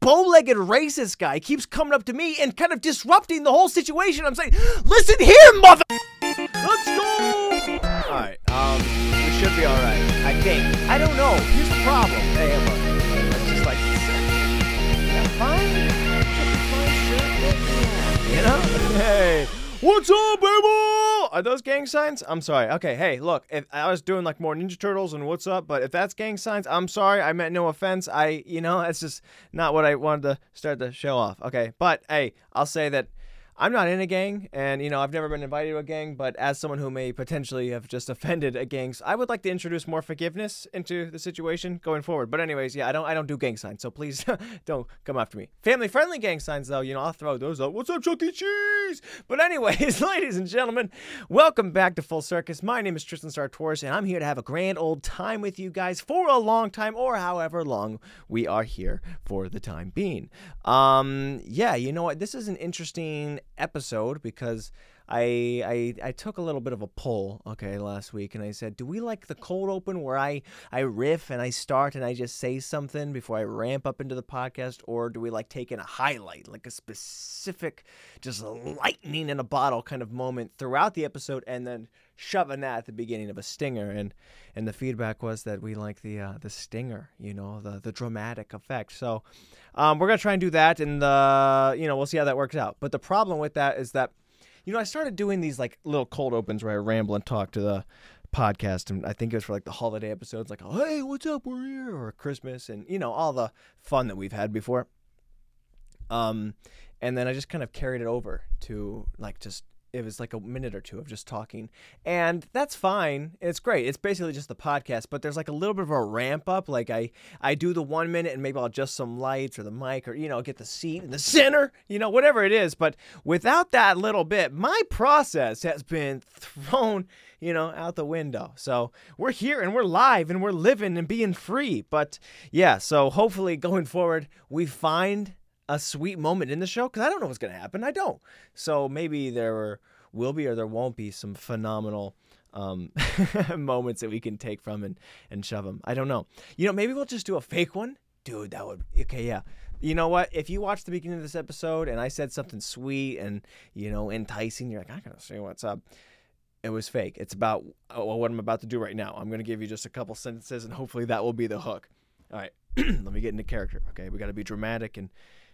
bow-legged racist guy keeps coming up to me and kind of disrupting the whole situation. I'm saying, listen here, mother. Let's go. All right. Um, we should be all right. I think. I don't know. Here's the problem. Hey, look. It's just like, yeah, fine. Fine. You know? Hey. What's up, baby? Are those gang signs? I'm sorry. Okay, hey, look, if I was doing like more Ninja Turtles and what's up, but if that's gang signs, I'm sorry. I meant no offense. I, you know, that's just not what I wanted to start the show off. Okay, but hey, I'll say that I'm not in a gang, and you know I've never been invited to a gang. But as someone who may potentially have just offended a gang, I would like to introduce more forgiveness into the situation going forward. But anyways, yeah, I don't I don't do gang signs, so please don't come after me. Family friendly gang signs though, you know I'll throw those up. What's up, Chuck E. Cheese? But anyways, ladies and gentlemen, welcome back to Full Circus. My name is Tristan Sartoris, and I'm here to have a grand old time with you guys for a long time, or however long we are here for the time being. Um, yeah, you know what? This is an interesting episode because I, I I took a little bit of a poll, okay, last week, and I said, do we like the cold open where I I riff and I start and I just say something before I ramp up into the podcast, or do we like taking a highlight, like a specific, just lightning in a bottle kind of moment throughout the episode, and then shoving that at the beginning of a stinger? And and the feedback was that we like the uh, the stinger, you know, the the dramatic effect. So um, we're gonna try and do that, and the you know we'll see how that works out. But the problem with that is that you know, I started doing these like little cold opens where I ramble and talk to the podcast, and I think it was for like the holiday episodes, like, "Hey, what's up? We're here," or Christmas, and you know, all the fun that we've had before. Um, and then I just kind of carried it over to like just it was like a minute or two of just talking and that's fine. It's great. It's basically just the podcast but there's like a little bit of a ramp up. Like i i do the one minute and maybe i'll adjust some lights or the mic or you know get the seat in the center you know whatever it is. But without that little bit my process has been thrown you know out the window. So we're here and we're live and we're living and being free. But yeah so hopefully going forward we find a sweet moment in the show because I don't know what's going to happen. I don't. So maybe there will be or there won't be some phenomenal um, moments that we can take from and, and shove them. I don't know. You know, maybe we'll just do a fake one. Dude, that would. Okay, yeah. You know what? If you watch the beginning of this episode and I said something sweet and, you know, enticing, you're like, I gotta see what's up. It was fake. It's about oh, what I'm about to do right now. I'm to give you just a couple sentences and hopefully that will be the hook. All right. Let me get into character. Okay. We got to be dramatic and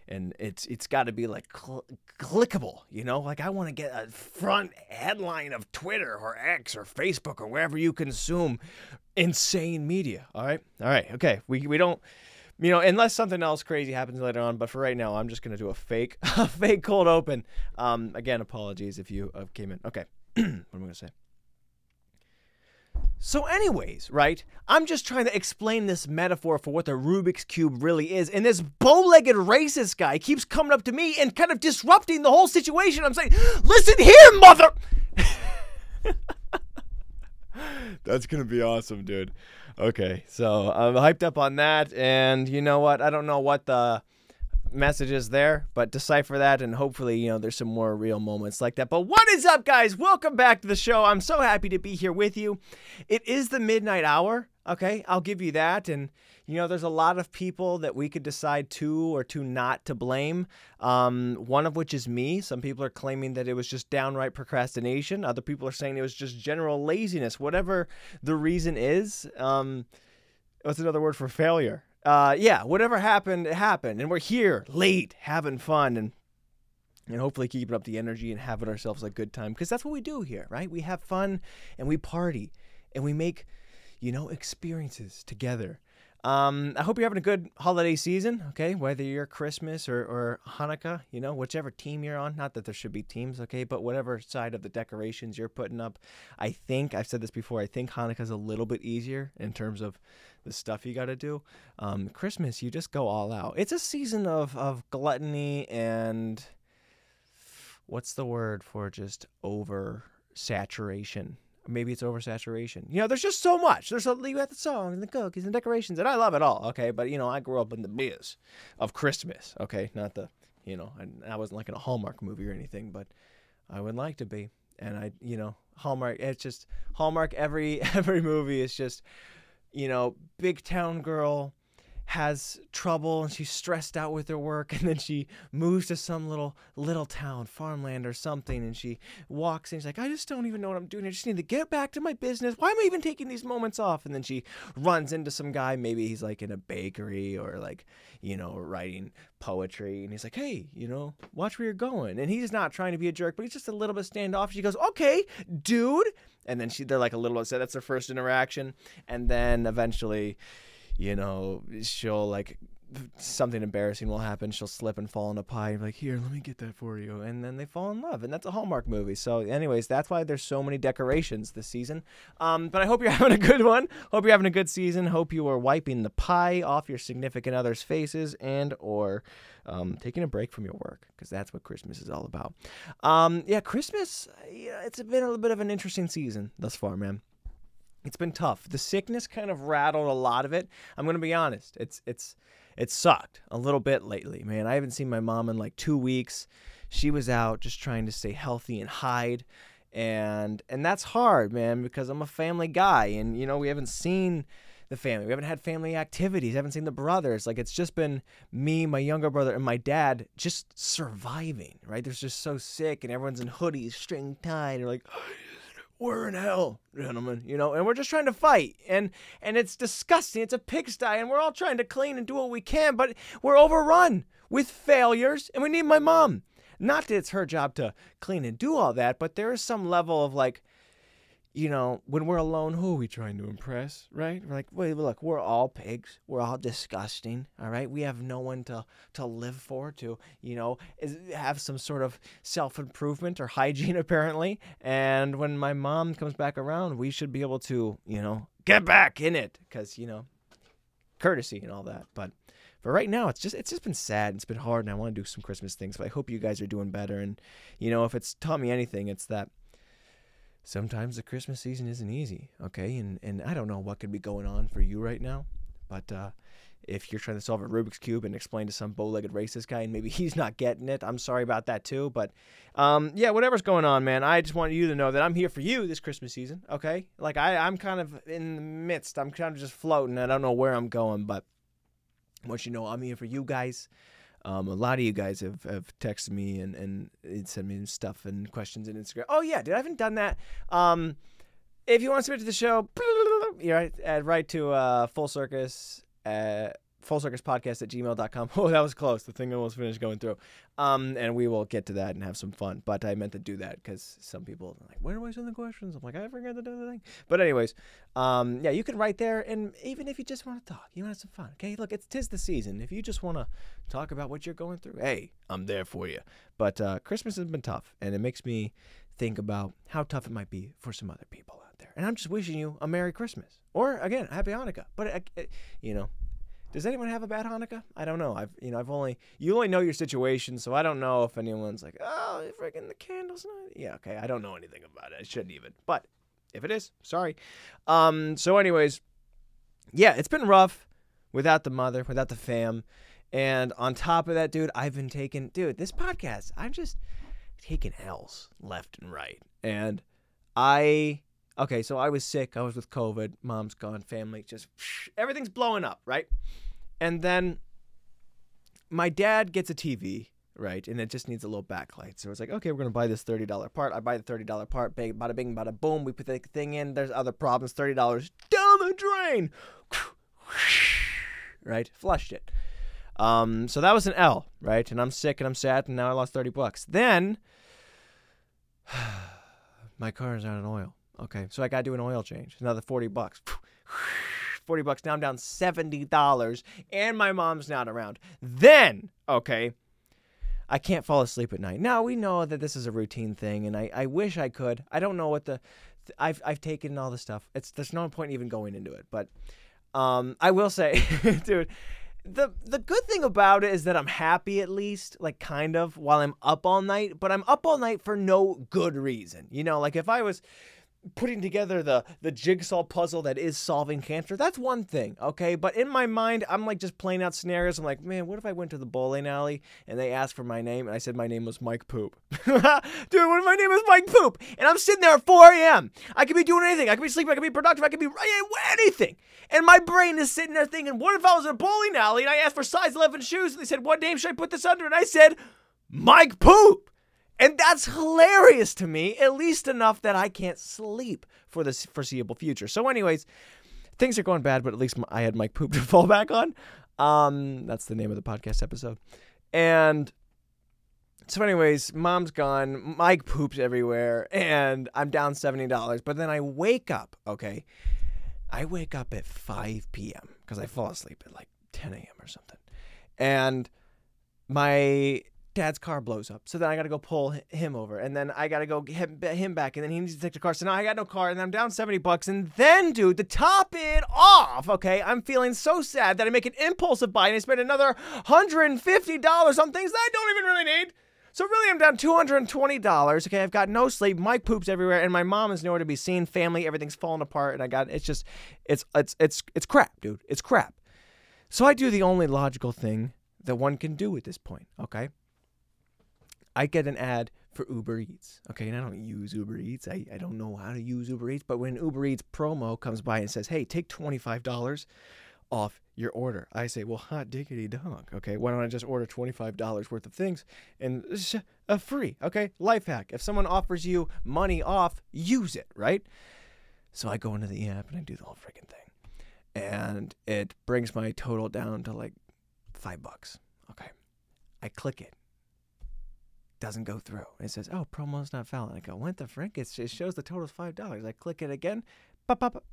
and it's it's got to be like cl- clickable, you know. Like I want to get a front headline of Twitter or X or Facebook or wherever you consume insane media. All right, all right, okay. We we don't, you know, unless something else crazy happens later on. But for right now, I'm just gonna do a fake a fake cold open. Um, again, apologies if you uh, came in. Okay, what am I gonna say? So, anyways, right? I'm just trying to explain this metaphor for what the Rubik's Cube really is. And this bow legged racist guy keeps coming up to me and kind of disrupting the whole situation. I'm saying, listen here, mother. That's going to be awesome, dude. Okay, so I'm hyped up on that. And you know what? I don't know what the messages there, but decipher that and hopefully, you know, there's some more real moments like that. But what is up, guys? Welcome back to the show. I'm so happy to be here with you. It is the midnight hour, okay? I'll give you that. And, you know, there's a lot of people that we could decide to or to not to blame, um, one of which is me. Some people are claiming that it was just downright procrastination, other people are saying it was just general laziness. Whatever the reason is, um, what's another word for failure? Uh, yeah, whatever happened, it happened, and we're here late, having fun, and and hopefully keeping up the energy and having ourselves a good time because that's what we do here, right? We have fun and we party and we make, you know, experiences together. Um, I hope you're having a good holiday season, okay? Whether you're Christmas or, or Hanukkah, you know, whichever team you're on. Not that there should be teams, okay? But whatever side of the decorations you're putting up. I think, I've said this before, I think Hanukkah's a little bit easier in terms of the stuff you got to do. Um, Christmas, you just go all out. It's a season of, of gluttony and what's the word for just over saturation? Maybe it's oversaturation. You know, there's just so much. There's a, you got the songs and the cookies and decorations, and I love it all. Okay, but you know, I grew up in the biz of Christmas. Okay, not the, you know, I, I wasn't like in a Hallmark movie or anything, but I would like to be. And I, you know, Hallmark. It's just Hallmark. Every every movie is just you know, big town girl has trouble and she's stressed out with her work and then she moves to some little little town farmland or something and she walks in she's like i just don't even know what i'm doing. I just need to get back to my business. Why am i even taking these moments off? And then she runs into some guy maybe he's like in a bakery or like you know writing poetry and he's like hey you know watch where you're going. And he's not trying to be a jerk but he's just a little bit standoff she goes okay dude. And then she they're like a little upset. That's their first interaction. And then eventually you know, she'll like something embarrassing will happen. She'll slip and fall in a pie and be like, "Here, let me get that for you." And then they fall in love, and that's a Hallmark movie. So, anyways, that's why there's so many decorations this season. Um, but I hope you're having a good one. Hope you're having a good season. Hope you are wiping the pie off your significant other's faces and or um, taking a break from your work because that's what Christmas is all about. Um, yeah, Christmas. Yeah, it's been a little bit of an interesting season thus far, man it's been tough. The sickness kind of rattled a lot of it. I'm gonna be honest. It's it's it sucked a little bit lately, man. I haven't seen my mom in like two weeks. She was out just trying to stay healthy and hide, and and that's hard, man, because I'm a family guy, and you know we haven't seen the family. We haven't had family activities. Haven't seen the brothers. Like it's just been me, my younger brother, and my dad just surviving. Right? They're just so sick, and everyone's in hoodies, string tied. They're like we're in hell, gentlemen, you know, and we're just trying to fight. And and it's disgusting. It's a pigsty, and we're all trying to clean and do what we can, but we're overrun with failures, and we need my mom. Not that it's her job to clean and do all that, but there is some level of like you know, when we're alone, who are we trying to impress, right? We're like, wait, look, we're all pigs. We're all disgusting, all right? We have no one to to live for, to you know, is, have some sort of self improvement or hygiene, apparently. And when my mom comes back around, we should be able to, you know, get back in it, because you know, courtesy and all that. But but right now, it's just it's just been sad. It's been hard, and I want to do some Christmas things. But I hope you guys are doing better. And you know, if it's taught me anything, it's that sometimes the Christmas season isn't easy, okay? And and I don't know what could be going on for you right now, but uh, if you're trying to solve a Rubik's cube and explain to some bow-legged racist guy and maybe he's not getting it, I'm sorry about that too. But um, yeah, whatever's going on, man, I just want you to know that I'm here for you this Christmas season, okay? Like I I'm kind of in the midst. I'm kind of just floating. I don't know where I'm going, but once you know I'm here for you guys. Um, a lot of you guys have, have texted me and, and sent me stuff and questions on Instagram. Oh, yeah, dude, I haven't done that. Um, if you want to submit to the show, you right, add right to uh, Full Circus. Uh, full circus podcast at gmail.com. Oh, that was close. The thing almost finished going through. Um, and we will get to that and have some fun. But I meant to do that because some people are like, where do I send the questions? I'm like, I forgot to do the thing. But anyways, um, yeah, you can write there. And even if you just want to talk, you want to have some fun. Okay, look, it's tis the season. If you just want to talk about what you're going through, hey, I'm there for you. But uh, Christmas has been tough, and it makes me think about how tough it might be for some other people out there. And I'm just wishing you a Merry Christmas or again, Happy Hanukkah. But uh, you know, does anyone have a bad Hanukkah? I don't know. I've you know I've only you only know your situation, so I don't know if anyone's like, oh, freaking the candles not. Yeah, okay. I don't know anything about it. I shouldn't even. But if it is, sorry. Um. So, anyways, yeah, it's been rough without the mother, without the fam, and on top of that, dude, I've been taking, dude, this podcast. I'm just taking L's left and right, and I. Okay, so I was sick. I was with COVID. Mom's gone. Family just everything's blowing up, right? And then my dad gets a TV, right? And it just needs a little backlight. So it's like, okay, we're going to buy this $30 part. I buy the $30 part, bang, bada bing, bada boom. We put the thing in. There's other problems. $30 down the drain. Right? Flushed it. Um, so that was an L, right? And I'm sick and I'm sad and now I lost 30 bucks. Then my car is out of oil. Okay, so I got to do an oil change. Another 40 bucks. 40 bucks. Now I'm down $70 and my mom's not around. Then, okay, I can't fall asleep at night. Now we know that this is a routine thing and I, I wish I could. I don't know what the I've I've taken all the stuff. It's there's no point even going into it, but um I will say, dude, the the good thing about it is that I'm happy at least, like kind of while I'm up all night, but I'm up all night for no good reason. You know, like if I was putting together the the jigsaw puzzle that is solving cancer that's one thing okay? But in my mind i'm like just playing out scenarios. I'm like man what if i went to the bowling alley and they asked for my name and i said my name was mike poop? Dude what if my name is mike poop? And i'm sitting there at 4 a.m i could be doing anything. I could be sleeping. I could be productive. I could be anything. And my brain is sitting there thinking what if i was in a bowling alley and i asked for size 11 shoes and they said what name should i put this under and i said mike poop and that's hilarious to me, at least enough that I can't sleep for the foreseeable future. So, anyways, things are going bad, but at least I had Mike Poop to fall back on. Um, that's the name of the podcast episode. And so, anyways, mom's gone. Mike poops everywhere, and I'm down $70. But then I wake up, okay? I wake up at 5 p.m. because I fall asleep at like 10 a.m. or something. And my dad's car blows up. So then I got to go pull him over. And then I got to go get him back. And then he needs to take the car. So now I got no car. And I'm down 70 bucks. And then, dude, to top it off, okay, I'm feeling so sad that I make an impulsive buy and I spend another $150 on things that I don't even really need. So really, I'm down $220. Okay, I've got no sleep. Mike poops everywhere, and my mom is nowhere to be seen. Family, everything's falling apart, and I got it's just it's it's it's it's crap, dude. It's crap. So I do the only logical thing that one can do at this point. Okay, I get an ad for Uber Eats. Okay, and I don't use Uber Eats. I, I don't know how to use Uber Eats, but when Uber Eats promo comes by and says, hey, take $25 off your order, I say, well, hot diggity dog. Okay, why don't I just order $25 worth of things and it's uh, free? Okay, life hack. If someone offers you money off, use it, right? So I go into the app and I do the whole freaking thing. And it brings my total down to like five bucks. Okay. I click it doesn't go through. It says, "Oh, promo's not valid." I go, "What the frick?" It, it shows the total is five dollars. I click it again, pop, pop, pop,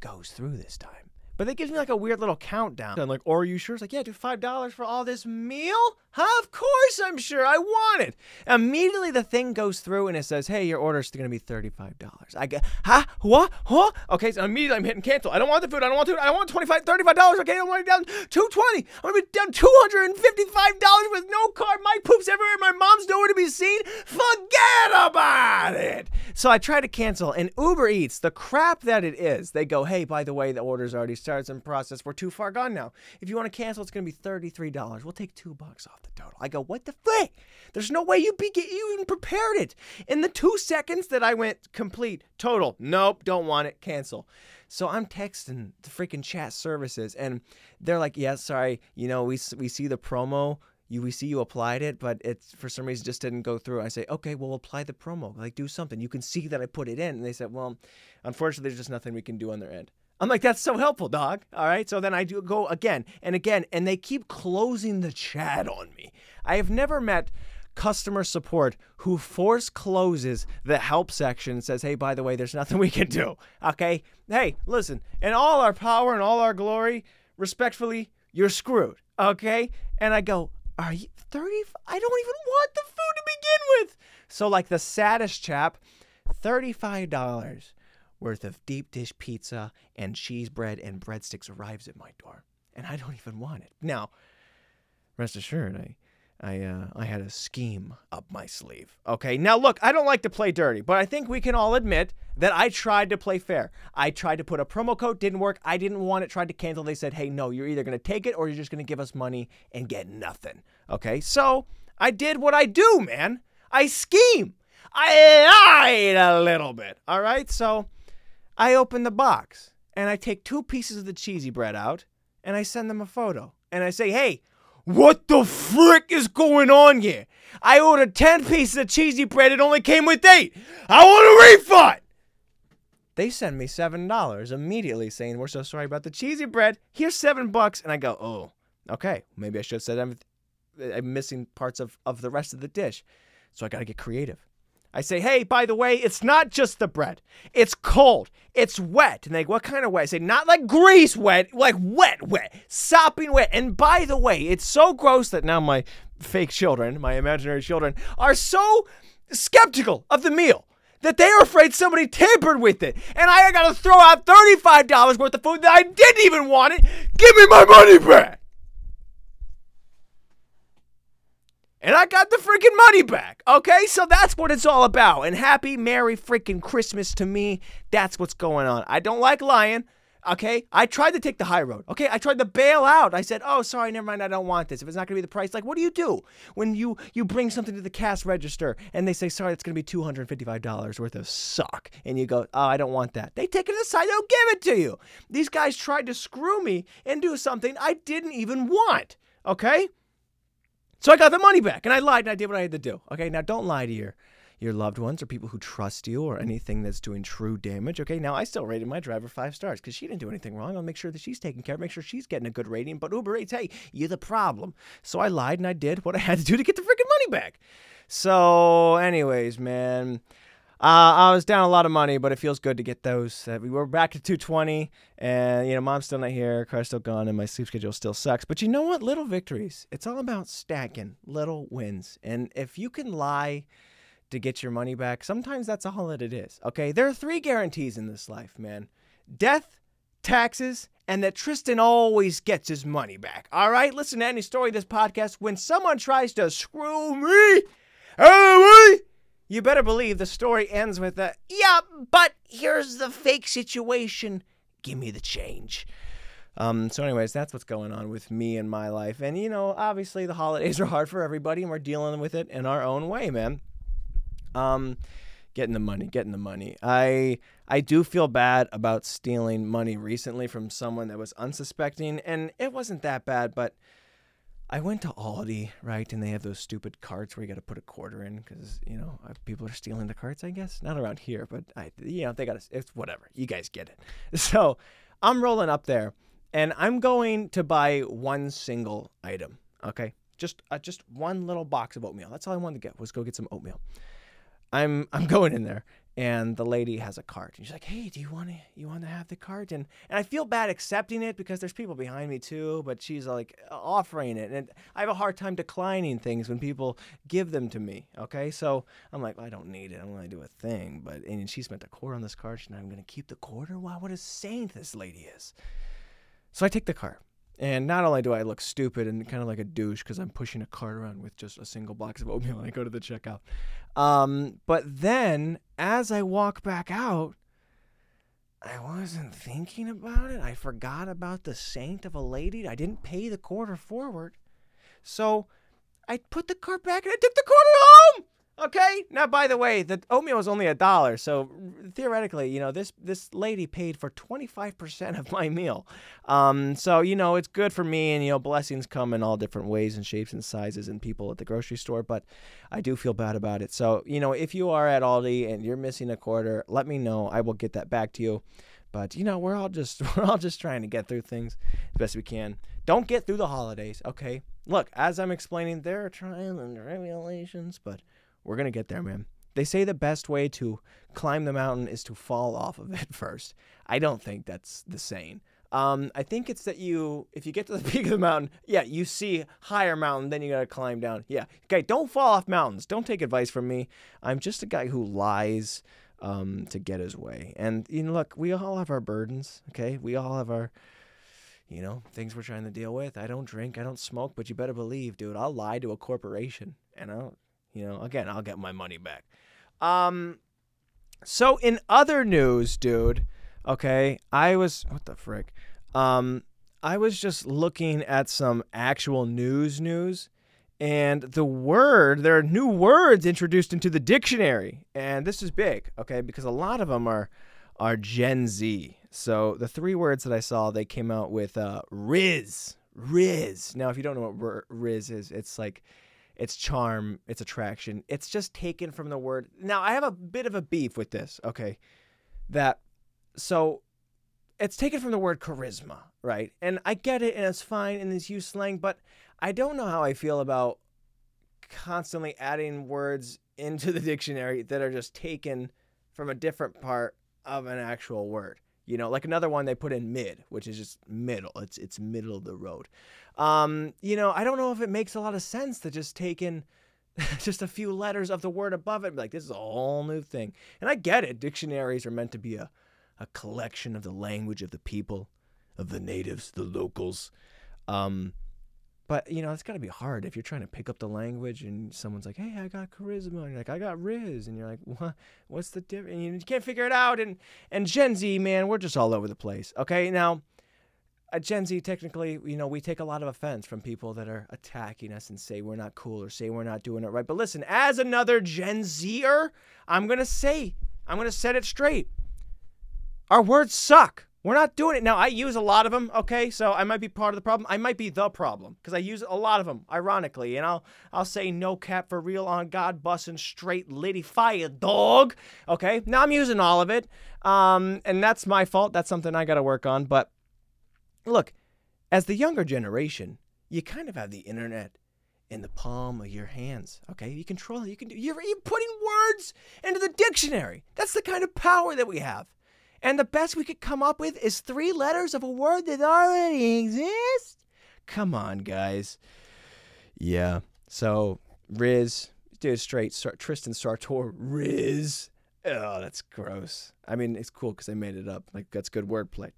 goes through this time. But it gives me like a weird little countdown. I'm like, "Or are you sure?" It's like, "Yeah, do five dollars for all this meal." Huh? Of course I'm sure. I want it. Immediately the thing goes through and it says, hey, your order's to be $35. I go, huh? What? Huh? Okay, so immediately I'm hitting cancel. I don't want the food. I don't want food. I want $25, $35. Okay, I'm going down 220 I'm going to be down $255 with no card. My poops everywhere. My mom's nowhere to be seen. Forget about it. So I try to cancel and Uber Eats, the crap that it is, they go, hey, by the way, the order's already in process. We're too far gone now. If you want to cancel, it's going to be $33. We'll take two bucks off the total. I go, what the frick? There's no way you be you even prepared it. In the two seconds that I went complete, total, nope, don't want it, cancel. So I'm texting the freaking chat services, and they're like, yeah, sorry, you know, we we see the promo. You, we see you applied it, but it's for some reason just didn't go through. I say, okay, we'll apply the promo. Like, do something. You can see that I put it in. And they said, well, unfortunately, there's just nothing we can do on their end. I'm like, that's so helpful, dog. All right. So then I do go again and again, and they keep closing the chat on me. I have never met customer support who force closes the help section and says, hey, by the way, there's nothing we can do. Okay. Hey, listen, in all our power and all our glory, respectfully, you're screwed. Okay. And I go, are you 30? I don't even want the food to begin with. So, like the saddest chap, $35 worth of deep dish pizza and cheese bread and breadsticks arrives at my door, and I don't even want it. Now, rest assured, I. I uh, I had a scheme up my sleeve. Okay, now look, I don't like to play dirty, but I think we can all admit that I tried to play fair. I tried to put a promo code, didn't work. I didn't want it, tried to cancel. They said, hey, no, you're either to take it or you're just to give us money and get nothing. Okay, so I did what I do, man. I scheme. I lied a little bit. All right, so I open the box and I take two pieces of the cheesy bread out and I send them a photo. And I say, hey, what the frick is going on here? I ordered 10 pieces of cheesy bread. It only came with eight. I want a refund. They send me $7 immediately saying, we're so sorry about the cheesy bread. Here's seven bucks. And I go, oh, okay. Maybe I should have said I'm, I'm missing parts of, of the rest of the dish. So I got to get creative. I say, hey, by the way, it's not just the bread. It's cold. It's wet. And they go, what kind of wet? I say, not like grease wet, like wet, wet, sopping wet. And by the way, it's so gross that now my fake children, my imaginary children, are so skeptical of the meal that they are afraid somebody tampered with it. And I got to throw out $35 worth of food that I didn't even want it. Give me my money back. And I got the freaking money back. Okay, so that's what it's all about. And happy, merry freaking Christmas to me. That's what's going on. I don't like lying. Okay, I tried to take the high road. Okay, I tried to bail out. I said, "Oh, sorry, never mind. I don't want this. If it's not gonna be the price, like, what do you do when you you bring something to the cash register and they say, "Sorry, it's gonna be two hundred fifty-five dollars worth of suck," and you go, "Oh, I don't want that." They take it aside. They'll give it to you. These guys tried to screw me and do something I didn't even want. Okay, so I got the money back and I lied and I did what I had to do. Okay, now don't lie to your your loved ones or people who trust you or anything that's doing true damage. Okay, now I still rated my driver five stars because she didn't do anything wrong. I'll make sure that she's taken care of, make sure she's getting a good rating. But Uber Eats, hey, you're the problem. So I lied and I did what I had to do to get the freaking money back. So, anyways, man. Uh, I was down a lot of money, but it feels good to get those. Uh, we were back to 220, and you know, mom's still not here, car's still gone, and my sleep schedule still sucks. But you know what? Little victories. It's all about stacking little wins, and if you can lie to get your money back, sometimes that's all that it is. Okay, there are three guarantees in this life, man: death, taxes, and that Tristan always gets his money back. All right, listen to any story this podcast. When someone tries to screw me, hey, you better believe the story ends with a, yeah, but here's the fake situation. Give me the change. Um, so, anyways, that's what's going on with me and my life. And, you know, obviously the holidays are hard for everybody and we're dealing with it in our own way, man. Um, getting the money, getting the money. I I do feel bad about stealing money recently from someone that was unsuspecting, and it wasn't that bad, but I went to Aldi, right, and they have those stupid carts where you got to put a quarter in because you know uh, people are stealing the carts. I guess not around here, but I, you know, they got to. It's whatever. You guys get it. So I'm rolling up there, and I'm going to buy one single item. Okay, just uh, just one little box of oatmeal. That's all I wanted to get was go get some oatmeal. I'm I'm going in there, and the lady has a cart and she's like hey do you want to you want to have the cart and and i feel bad accepting it because there's people behind me too but she's like offering it and i have a hard time declining things when people give them to me okay? So i'm like well, i don't need it i'm to do a thing but and she spent a quarter on this cart and i'm going to keep the quarter? Wow what a saint this lady is. So i take the cart and not only do I look stupid and kind of like a douche because I'm pushing a cart around with just a single box of oatmeal I go to the checkout, um, but then as I walk back out, I wasn't thinking about it. I forgot about the saint of a lady. I didn't pay the quarter forward. So I put the cart back and I took the quarter home. Okay. Now, by the way, the oatmeal was only a dollar, so theoretically, you know, this this lady paid for twenty five percent of my meal. Um, so you know, it's good for me, and you know, blessings come in all different ways and shapes and sizes and people at the grocery store. But I do feel bad about it. So you know, if you are at Aldi and you're missing a quarter, let me know. I will get that back to you. But you know, we're all just we're all just trying to get through things as best we can. Don't get through the holidays, okay? Look, as I'm explaining, there are trials and tribulations, but we're going to get there, man. They say the best way to climb the mountain is to fall off of it first. I don't think that's the saying. Um, I think it's that you, if you get to the peak of the mountain, yeah, you see higher mountain, then you gotta climb down. Yeah, okay, don't fall off mountains. Don't take advice from me. I'm just a guy who lies um, to get his way. And you know, look, we all have our burdens. Okay, we all have our, you know, things we're trying to deal with. I don't drink, I don't smoke, but you better believe, dude, I'll lie to a corporation, and I'll you know, again, I'll get my money back. Um, so in other news, dude, okay, I was what the frick? Um, I was just looking at some actual news news and the word there are new words introduced into the dictionary and this is big okay because a lot of them are are gen z so the three words that i saw they came out with uh rizz rizz now if you don't know what rizz is it's like its charm, its attraction. It's just taken from the word. Now, I have a bit of a beef with this, okay? That, so it's taken from the word charisma, right? And I get it, and it's fine in this use slang, but I don't know how I feel about constantly adding words into the dictionary that are just taken from a different part of an actual word. You know, like another one they put in mid, which is just middle. It's it's middle of the road. Um, you know, I don't know if it makes a lot of sense to just take in just a few letters of the word above it. Like this is a whole new thing. And I get it. Dictionaries are meant to be a, a collection of the language of the people, of the natives, the locals. Um, But you know, it's got to be hard if you're trying to pick up the language and someone's like, "Hey, I got charisma," and you're like, "I got rizz," and you're like, "What? What's the difference?" And you can't figure it out. And and Gen Z, man, we're just all over the place. Okay, now, at Gen Z, technically, you know, we take a lot of offense from people that are attacking us and say we're not cool or say we're not doing it right. But listen, as another Gen Zer, I'm gonna say, I'm gonna set it straight. Our words suck. We're not doing it now. I use a lot of them, okay? So I might be part of the problem. I might be the problem because I use a lot of them, ironically. And I'll I'll say no cap for real on God busting straight litty fire dog. Okay, now I'm using all of it, um, and that's my fault. That's something I got to work on. But look, as the younger generation, you kind of have the internet in the palm of your hands. Okay, you control it. You can do. You're, you're putting words into the dictionary. That's the kind of power that we have. And the best we could come up with is three letters of a word that already exists? Come on, guys. Yeah. So, Rizz, dude, straight Tristan Sartor, Rizz. Oh, that's gross. I mean, it's cool because I made it up. Like, that's good wordplay.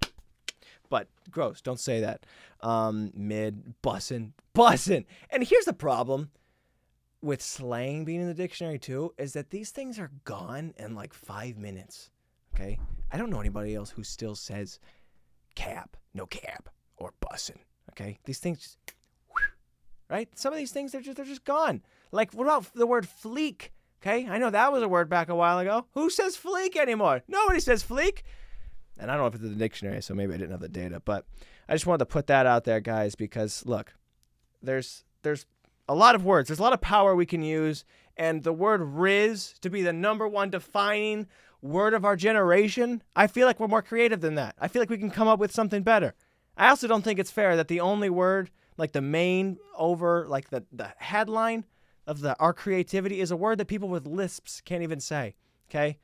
But gross. Don't say that. Um, mid, bussin', bussin'. And here's the problem with slang being in the dictionary too is that these things are gone in like five minutes. Okay. I don't know anybody else who still says cap, no cap, or bussin'. Okay, these things, right? Some of these things they're just they're just gone. Like what about the word fleek? Okay, I know that was a word back a while ago. Who says fleek anymore? Nobody says fleek. And I don't know if it's in the dictionary, so maybe I didn't have the data, but I just wanted to put that out there, guys, because look, there's there's a lot of words. There's a lot of power we can use, and the word Rizz to be the number one defining word of our generation, I feel like we're more creative than that. I feel like we can come up with something better. I also don't think it's fair that the only word, like the main over, like the, the headline of the our creativity is a word that people with lisps can't even say. Okay?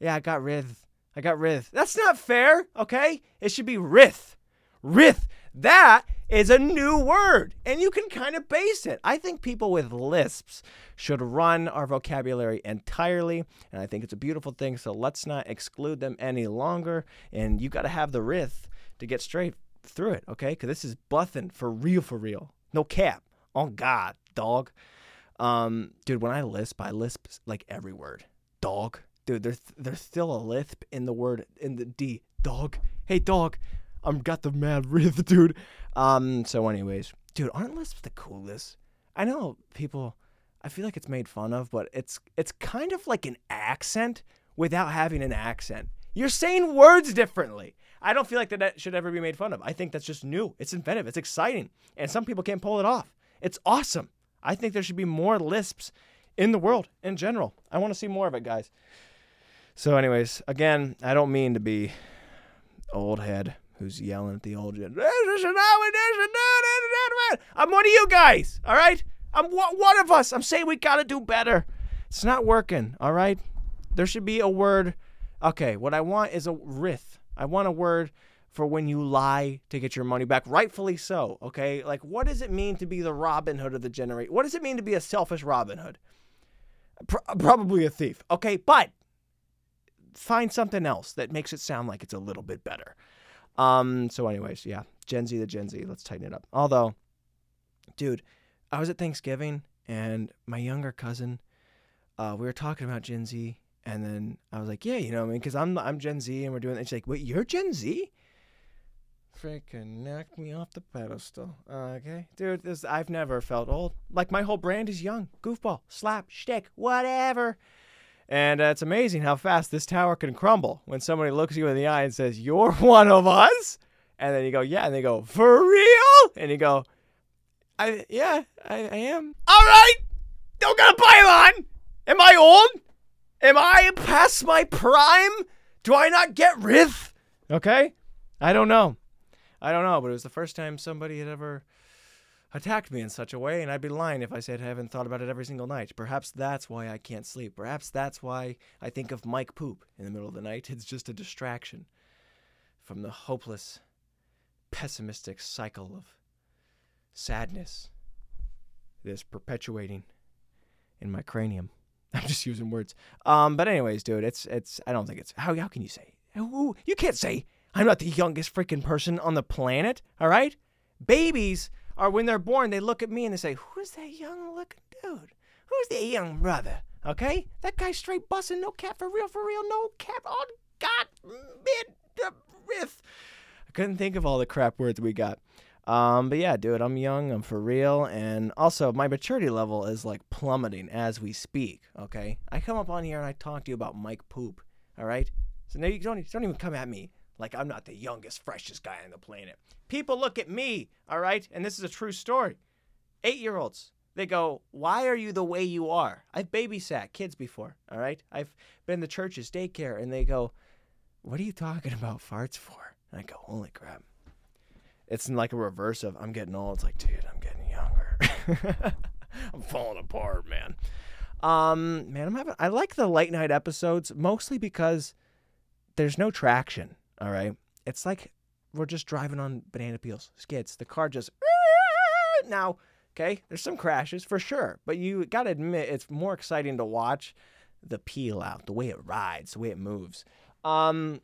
Yeah, I got rith. I got rith. That's not fair, okay? It should be rith. Rith. That is a new word, and you can kind of base it. I think people with lisps should run our vocabulary entirely, and I think it's a beautiful thing. So let's not exclude them any longer. And you got to have the rith to get straight through it, okay? Because this is buffing for real, for real. No cap. Oh God, dog. Um, dude, when I lisp, I lisp like every word. Dog. Dude, there's there's still a lisp in the word in the D. Dog. Hey, dog. I'm got the mad rith, dude. Um, so anyways, dude, aren't lisps the coolest? I know people I feel like it's made fun of, but it's it's kind of like an accent without having an accent. You're saying words differently. I don't feel like that should ever be made fun of. I think that's just new. It's inventive. It's exciting. And some people can't pull it off. It's awesome. I think there should be more lisps in the world in general. I want to see more of it, guys. So, anyways, again, I don't mean to be old head who's yelling at the old gen. I'm one of you guys, all right? I'm one of us. I'm saying we got to do better. It's not working, all right? There should be a word. Okay, what I want is a rith. I want a word for when you lie to get your money back, rightfully so, okay? Like, what does it mean to be the Robin Hood of the generation? What does it mean to be a selfish Robin Hood? Pro- probably a thief, okay? But find something else that makes it sound like it's a little bit better. Um, so, anyways, yeah, Gen Z the Gen Z. Let's tighten it up. Although, dude, I was at Thanksgiving and my younger cousin, uh, we were talking about Gen Z, and then I was like, yeah, you know, I mean, because I'm I'm Gen Z and we're doing. And she's like, wait, you're Gen Z? Freaking knocked me off the pedestal. Okay, dude, this I've never felt old. Like my whole brand is young, goofball, slap, shtick, whatever. And uh, it's amazing how fast this tower can crumble when somebody looks you in the eye and says, "You're one of us," and then you go, "Yeah," and they go, "For real?" And you go, I yeah, I, I am. All right, don't got a pile on. Am I old? Am I past my prime? Do I not get rith? Okay, I don't know. I don't know, but it was the first time somebody had ever attacked me in such a way, and I'd be lying if I said I haven't thought about it every single night. Perhaps that's why I can't sleep. Perhaps that's why I think of Mike Poop in the middle of the night. It's just a distraction from the hopeless, pessimistic cycle of sadness that is perpetuating in my cranium. I'm just using words. Um, but anyways, dude, it's it's. I don't think it's how how can you say? Ooh, you can't say I'm not the youngest freaking person on the planet. All right, babies or when they're born, they look at me and they say, "Who's that young looking dude? Who's that young brother?" Okay, that guy's straight busting, no cap for real, for real, no cap on God mid the riff. I couldn't think of all the crap words we got. Um, but yeah, dude, I'm young, I'm for real, and also my maturity level is like plummeting as we speak. Okay, I come up on here and I talk to you about Mike Poop. All right, so now you don't don't even come at me like I'm not the youngest, freshest guy on the planet. People look at me, all right, and this is a true story. Eight year olds, they go, Why are you the way you are? I've babysat kids before, all right? I've been to churches, daycare, and they go, What are you talking about farts for? And I go, Holy crap. It's like a reverse of I'm getting old. It's like, dude, I'm getting younger. I'm falling apart, man. Um, man, I'm having I like the late night episodes mostly because there's no traction, all right? It's like we're just driving on banana peels, skids. The car just now Okay, there's some crashes for sure, but you got to admit it's more exciting to watch the peel out, the way it rides, the way it moves. Um,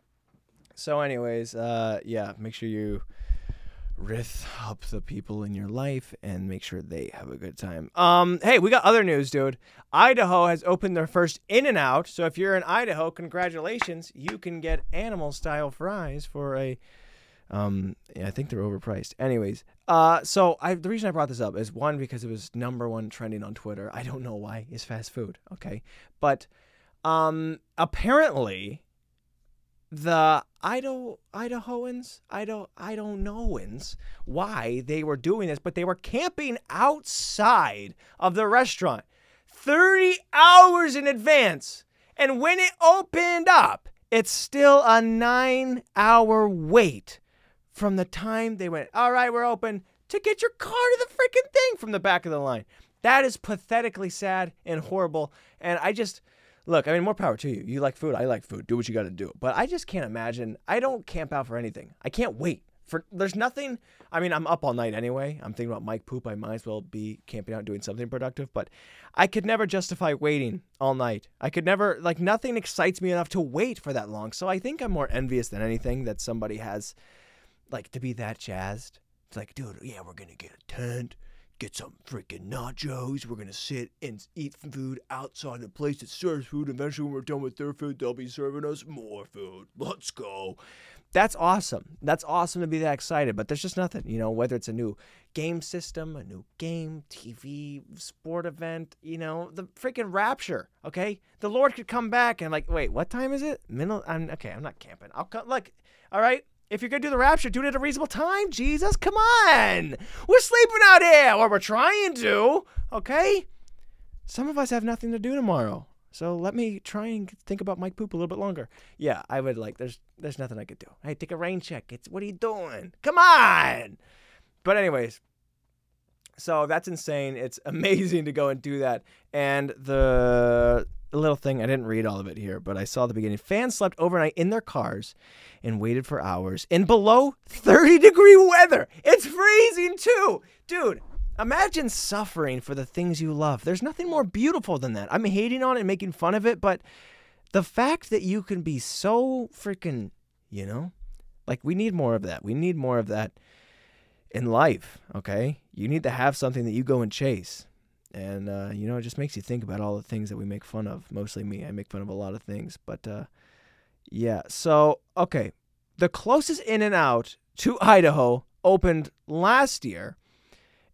so, anyways, uh, yeah, make sure you rith up the people in your life and make sure they have a good time. Um, hey, we got other news, dude. Idaho has opened their first In-N-Out. So if you're in Idaho, congratulations, you can get animal style fries for a um, yeah, I think they're overpriced. Anyways, uh, so I the reason I brought this up is one because it was number one trending on Twitter. I don't know why. It's fast food, okay, but um, apparently the Idaho Idahoans, Idaho I don't knowins why they were doing this, but they were camping outside of the restaurant 30 hours in advance. And when it opened up, it's still a 9-hour wait from the time they went, all right, we're open, to get your car to the freaking thing from the back of the line. That is pathetically sad and horrible. And I just, look, I mean, more power to you. You like food. I like food. Do what you got to do. But I just can't imagine. I don't camp out for anything. I can't wait. For, there's nothing. I mean, I'm up all night anyway. I'm thinking about Mike Poop. I might as well be camping out doing something productive. But I could never justify waiting all night. I could never like nothing excites me enough to wait for that long. So I think I'm more envious than anything that somebody has like to be that jazzed. It's like, dude, yeah, we're gonna get a tent, get some freaking nachos. We're gonna sit and eat food outside the place that serves food. Eventually, when we're done with their food, they'll be serving us more food. Let's go. That's awesome. That's awesome to be that excited. But there's just nothing, you know, whether it's a new game system, a new game, TV, sport event, you know, the freaking rapture. Okay, the Lord could come back and like, wait, what time is it? Middle. I'm okay. I'm not camping. I'll come. Look, all right. If you're gonna do the rapture, do it at a reasonable time. Jesus, come on. We're sleeping out here, or we're trying to. Okay. Some of us have nothing to do tomorrow, so let me try and think about Mike Poop a little bit longer. Yeah, I would like. There's there's nothing I could do. Hey, take a rain check. It's what are you doing? Come on. But anyways, so that's insane. It's amazing to go and do that. And the little thing, I didn't read all of it here, but I saw the beginning. Fans slept overnight in their cars and waited for hours in below 30 degree weather. It's freezing too. Dude, imagine suffering for the things you love. There's nothing more beautiful than that. I'm hating on it and making fun of it, but the fact that you can be so freaking, you know, like we need more of that. We need more of that in life, okay? You need to have something that you go and chase. And, uh, you know, it just makes you think about all the things that we make fun of. Mostly me. I make fun of a lot of things. But, uh, yeah. So, okay. The closest In-N-Out to Idaho opened last year,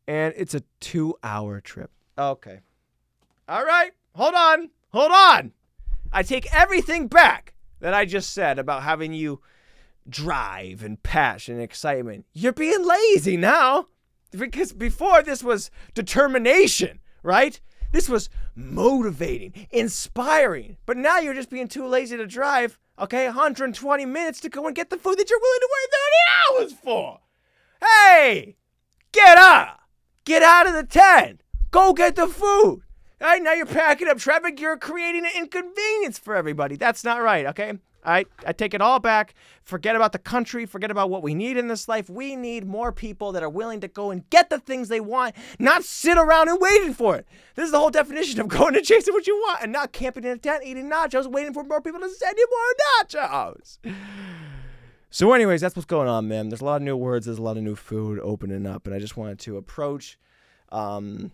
and it's a two hour trip. Okay. All right. Hold on. Hold on. I take everything back that I just said about having you drive and passion and excitement. You're being lazy now. Because before this was determination, right? This was motivating, inspiring. But now you're just being too lazy to drive, okay? 120 minutes to go and get the food that you're willing to wait 30 hours for. Hey, get up. Get out of the tent. Go get the food. All right, now you're packing up traffic. You're creating an inconvenience for everybody. That's not right, okay? I, I take it all back. Forget about the country. Forget about what we need in this life. We need more people that are willing to go and get the things they want, not sit around and waiting for it. This is the whole definition of going and chasing what you want and not camping in a tent, eating nachos, waiting for more people to send you more nachos. So, anyways, that's what's going on, man. There's a lot of new words. There's a lot of new food opening up, and I just wanted to approach um,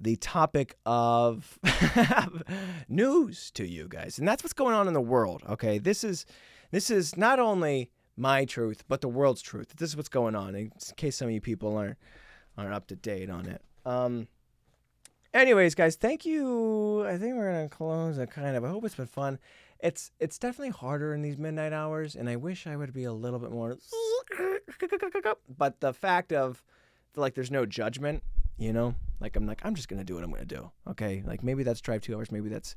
the topic of news to you guys, and that's what's going on in the world. Okay, this is this is not only my truth, but the world's truth. This is what's going on. In case some of you people aren't aren't up to date on it. Um. Anyways, guys, thank you. I think we're gonna close it. Kind of. I hope it's been fun it's it's definitely harder in these midnight hours, and I wish I would be a little bit more. But the fact of like there's no judgment, you know, like I'm like I'm just gonna do what I'm gonna do. Okay, like maybe that's drive two hours, maybe that's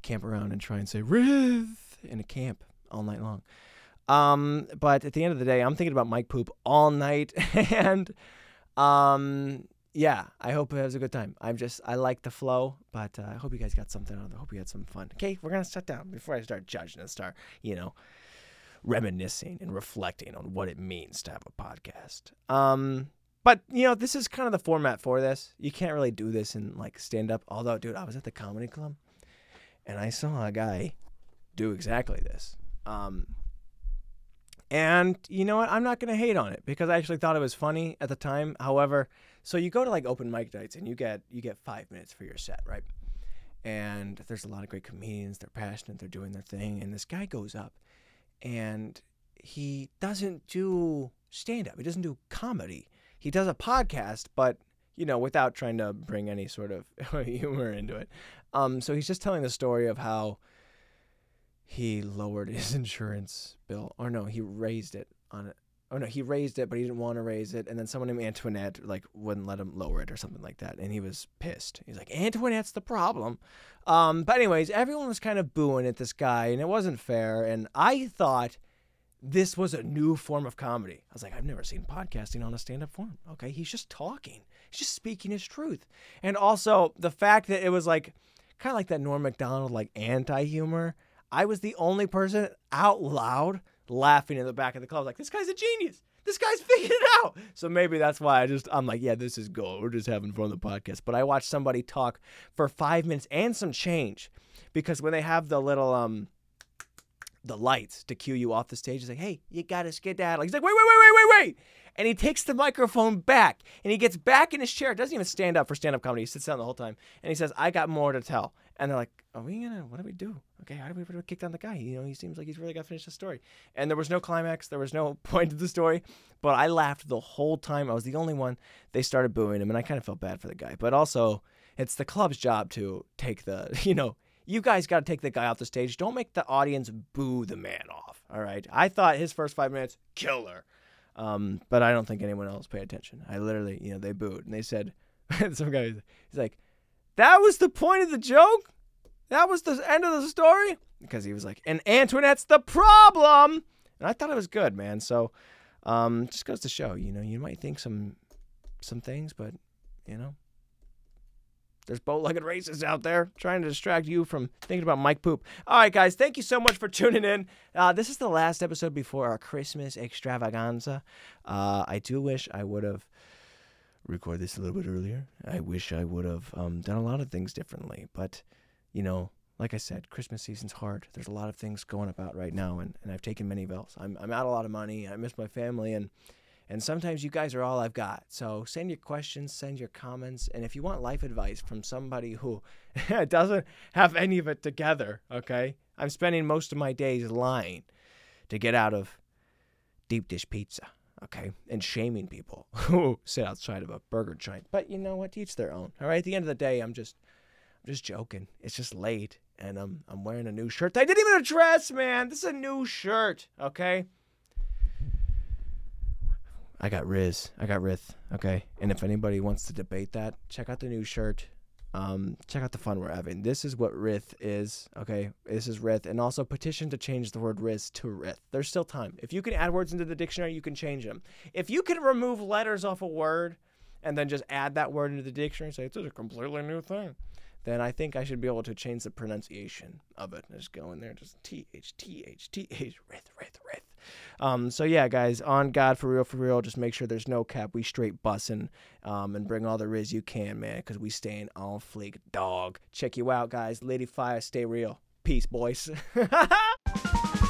camp around and try and say Riv in a camp all night long. Um, but at the end of the day, I'm thinking about Mike Poop all night, and um, yeah, I hope it was a good time. I'm just, I like the flow, but uh, I hope you guys got something out of it. I hope you had some fun. Okay, we're to shut down before I start judging and start, you know, reminiscing and reflecting on what it means to have a podcast. Um, but, you know, this is kind of the format for this. You can't really do this in like stand up. Although, dude, I was at the comedy club and I saw a guy do exactly this. Um, and you know what? I'm not going to hate on it because I actually thought it was funny at the time. However, so you go to like open mic nights and you get you get five minutes for your set, right? And there's a lot of great comedians. They're passionate. They're doing their thing. And this guy goes up, and he doesn't do stand up. He doesn't do comedy. He does a podcast, but you know, without trying to bring any sort of humor into it. Um, so he's just telling the story of how he lowered his insurance bill, or no, he raised it on it oh no, he raised it, but he didn't want to raise it. And then someone named Antoinette like wouldn't let him lower it or something like that. And he was pissed. He's like, Antoinette's the problem. Um, but anyways, everyone was kind of booing at this guy, and it wasn't fair. And I thought this was a new form of comedy. I was like, I've never seen podcasting on a stand-up form. Okay, he's just talking. He's just speaking his truth. And also the fact that it was like kind of like that Norm Macdonald like anti-humor. I was the only person out loud laughing in the back of the club, like, this guy's a genius. This guy's figured it out. So maybe that's why I just, I'm like, yeah, this is gold. We're just having fun on the podcast. But I watched somebody talk for five minutes and some change because when they have the little, um, the lights to cue you off the stage, he's like, hey, you gotta skedaddle. He's like, wait, wait, wait, wait, wait, wait. And he takes the microphone back and he gets back in his chair. Doesn't even stand up for stand up comedy. He sits down the whole time and he says, I got more to tell. And they're like, are we gonna, what do we do? Okay, how do we kick down the guy? You know, he seems like he's really got to finish the story. And there was no climax, there was no point to the story, but I laughed the whole time. I was the only one. They started booing him, and I kind of felt bad for the guy. But also, it's the club's job to take the, you know, you guys got to take the guy off the stage. Don't make the audience boo the man off. All right. I thought his first five minutes, killer. Um, but I don't think anyone else paid attention. I literally, you know, they booed and they said, some guy, he's like, that was the point of the joke? That was the end of the story? Because he was like, and Antoinette's the problem. And I thought it was good, man. So um, just goes to show, you know, you might think some some things, but you know, there's bow-legged racists out there trying to distract you from thinking about Mike Poop. All right, guys, thank you so much for tuning in. Uh, this is the last episode before our Christmas extravaganza. Uh, I do wish I would have recorded this a little bit earlier. I wish I would have um, done a lot of things differently, but you know, like I said, Christmas season's hard. There's a lot of things going about right now, and, and I've taken many vows. I'm I'm out a lot of money. I miss my family, and and sometimes you guys are all I've got. So send your questions, send your comments, and if you want life advice from somebody who doesn't have any of it together, okay? I'm spending most of my days lying to get out of deep dish pizza okay, and shaming people who sit outside of a burger joint. But you know what? Each their own. All right. At the end of the day, I'm just, I'm just joking. It's just late, and I'm, I'm wearing a new shirt. I didn't even address, man. This is a new shirt. Okay. I got Rizz. I got Rith. Okay. And if anybody wants to debate that, check out the new shirt um, check out the fun we're having. This is what Rith is. Okay, this is Rith, and also petition to change the word Rizz to Rith. There's still time. If you can add words into the dictionary, you can change them. If you can remove letters off a word and then just add that word into the dictionary, say it's a completely new thing, then I think I should be able to change the pronunciation of it. Just go in there, just T H T H T H Rith Rith Rith. Um, so yeah, guys, on God for real, for real. Just make sure there's no cap. We straight bussin', um, and bring all the rizz you can, man, because we staying on fleek, dog. Check you out, guys. Lady Fire, stay real. Peace, boys.